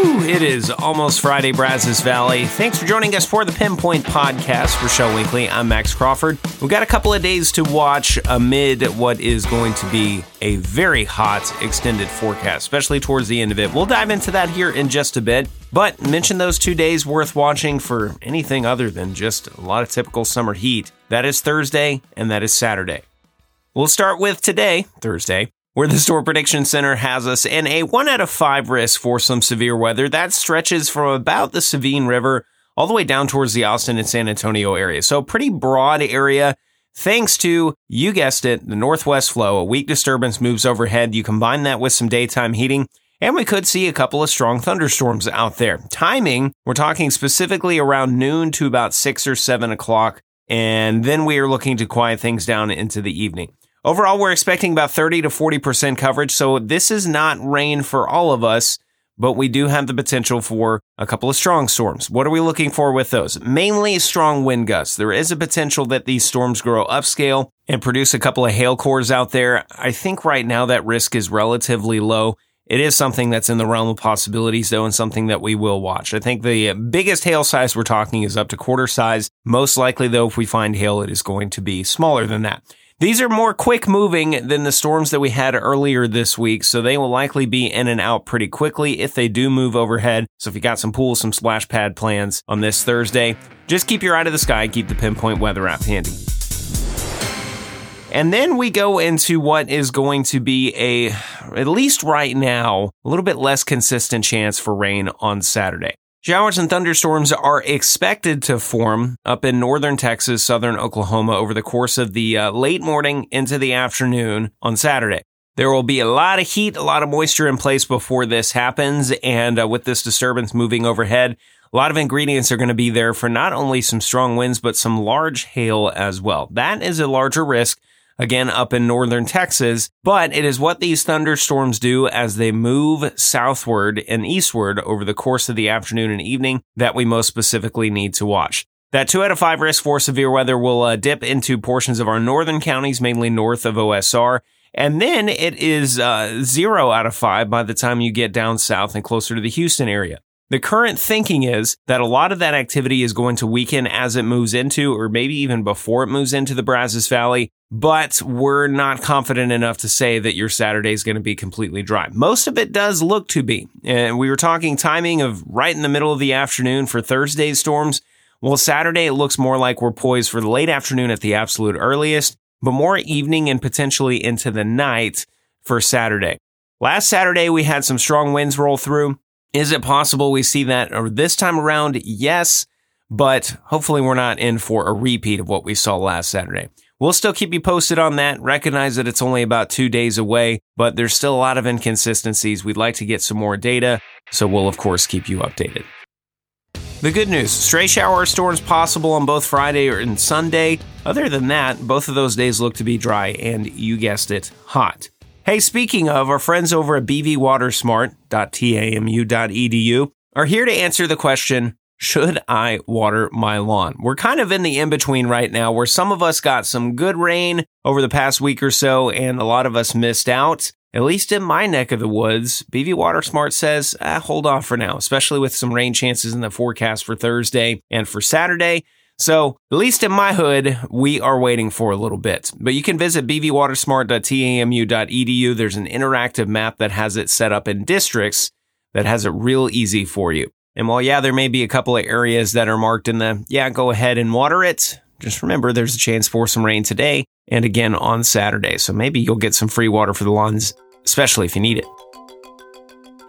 It is almost Friday, Brazos Valley. Thanks for joining us for the Pinpoint Podcast for Shell Weekly. I'm Max Crawford. We've got a couple of days to watch amid what is going to be a very hot extended forecast, especially towards the end of it. We'll dive into that here in just a bit, but mention those two days worth watching for anything other than just a lot of typical summer heat. That is Thursday and that is Saturday. We'll start with today, Thursday where the Storm Prediction Center has us in a one out of five risk for some severe weather. That stretches from about the Sabine River all the way down towards the Austin and San Antonio area. So pretty broad area. Thanks to, you guessed it, the northwest flow, a weak disturbance moves overhead. You combine that with some daytime heating, and we could see a couple of strong thunderstorms out there. Timing, we're talking specifically around noon to about six or seven o'clock, and then we are looking to quiet things down into the evening. Overall, we're expecting about 30 to 40% coverage. So this is not rain for all of us, but we do have the potential for a couple of strong storms. What are we looking for with those? Mainly strong wind gusts. There is a potential that these storms grow upscale and produce a couple of hail cores out there. I think right now that risk is relatively low. It is something that's in the realm of possibilities, though, and something that we will watch. I think the biggest hail size we're talking is up to quarter size. Most likely, though, if we find hail, it is going to be smaller than that. These are more quick moving than the storms that we had earlier this week, so they will likely be in and out pretty quickly if they do move overhead. So if you got some pools, some splash pad plans on this Thursday, just keep your eye to the sky, keep the pinpoint weather app handy. And then we go into what is going to be a, at least right now, a little bit less consistent chance for rain on Saturday. Showers and thunderstorms are expected to form up in northern Texas, southern Oklahoma over the course of the uh, late morning into the afternoon on Saturday. There will be a lot of heat, a lot of moisture in place before this happens. And uh, with this disturbance moving overhead, a lot of ingredients are going to be there for not only some strong winds, but some large hail as well. That is a larger risk again up in northern Texas, but it is what these thunderstorms do as they move southward and eastward over the course of the afternoon and evening that we most specifically need to watch. That two out of five risk for severe weather will uh, dip into portions of our northern counties, mainly north of OSR. And then it is uh, zero out of five by the time you get down south and closer to the Houston area. The current thinking is that a lot of that activity is going to weaken as it moves into, or maybe even before it moves into the Brazos Valley, but we're not confident enough to say that your Saturday is going to be completely dry. Most of it does look to be. And we were talking timing of right in the middle of the afternoon for Thursday's storms. Well, Saturday, it looks more like we're poised for the late afternoon at the absolute earliest, but more evening and potentially into the night for Saturday. Last Saturday, we had some strong winds roll through. Is it possible we see that or this time around? Yes, but hopefully we're not in for a repeat of what we saw last Saturday. We'll still keep you posted on that. Recognize that it's only about two days away, but there's still a lot of inconsistencies. We'd like to get some more data, so we'll of course keep you updated. The good news stray shower storms possible on both Friday and Sunday. Other than that, both of those days look to be dry and you guessed it, hot. Hey, speaking of, our friends over at bvwatersmart.tamu.edu are here to answer the question should I water my lawn? We're kind of in the in between right now where some of us got some good rain over the past week or so and a lot of us missed out. At least in my neck of the woods, BV Water Smart says, ah, hold off for now, especially with some rain chances in the forecast for Thursday and for Saturday. So, at least in my hood, we are waiting for a little bit. But you can visit bvwatersmart.tamu.edu. There's an interactive map that has it set up in districts that has it real easy for you. And while, yeah, there may be a couple of areas that are marked in the, yeah, go ahead and water it, just remember there's a chance for some rain today and again on Saturday. So maybe you'll get some free water for the lawns, especially if you need it.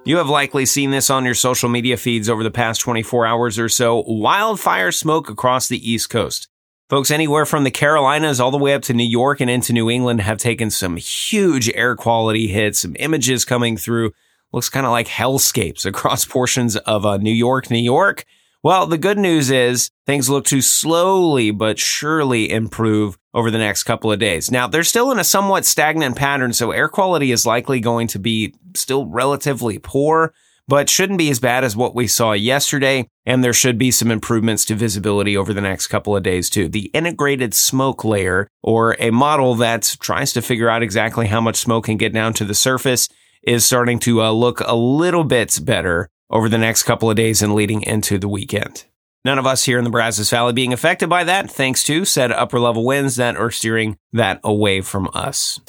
You have likely seen this on your social media feeds over the past 24 hours or so. Wildfire smoke across the East Coast. Folks anywhere from the Carolinas all the way up to New York and into New England have taken some huge air quality hits, some images coming through. Looks kind of like hellscapes across portions of uh, New York, New York. Well, the good news is things look to slowly but surely improve over the next couple of days. Now, they're still in a somewhat stagnant pattern, so air quality is likely going to be still relatively poor, but shouldn't be as bad as what we saw yesterday. And there should be some improvements to visibility over the next couple of days too. The integrated smoke layer, or a model that tries to figure out exactly how much smoke can get down to the surface, is starting to uh, look a little bit better over the next couple of days and leading into the weekend. None of us here in the Brazos Valley being affected by that, thanks to said upper level winds that are steering that away from us.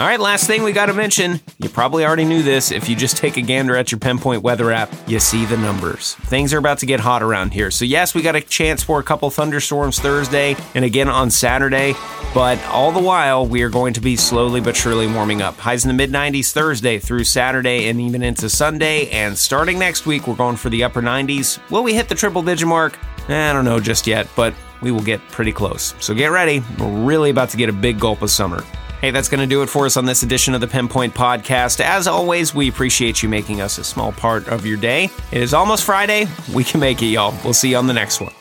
All right, last thing we got to mention. You probably already knew this. If you just take a gander at your Pinpoint weather app, you see the numbers. Things are about to get hot around here. So, yes, we got a chance for a couple thunderstorms Thursday and again on Saturday, but all the while, we are going to be slowly but surely warming up. Highs in the mid 90s Thursday through Saturday and even into Sunday. And starting next week, we're going for the upper 90s. Will we hit the triple digit mark? Eh, I don't know just yet, but we will get pretty close. So, get ready. We're really about to get a big gulp of summer. Hey, that's going to do it for us on this edition of the Pinpoint Podcast. As always, we appreciate you making us a small part of your day. It is almost Friday. We can make it, y'all. We'll see you on the next one.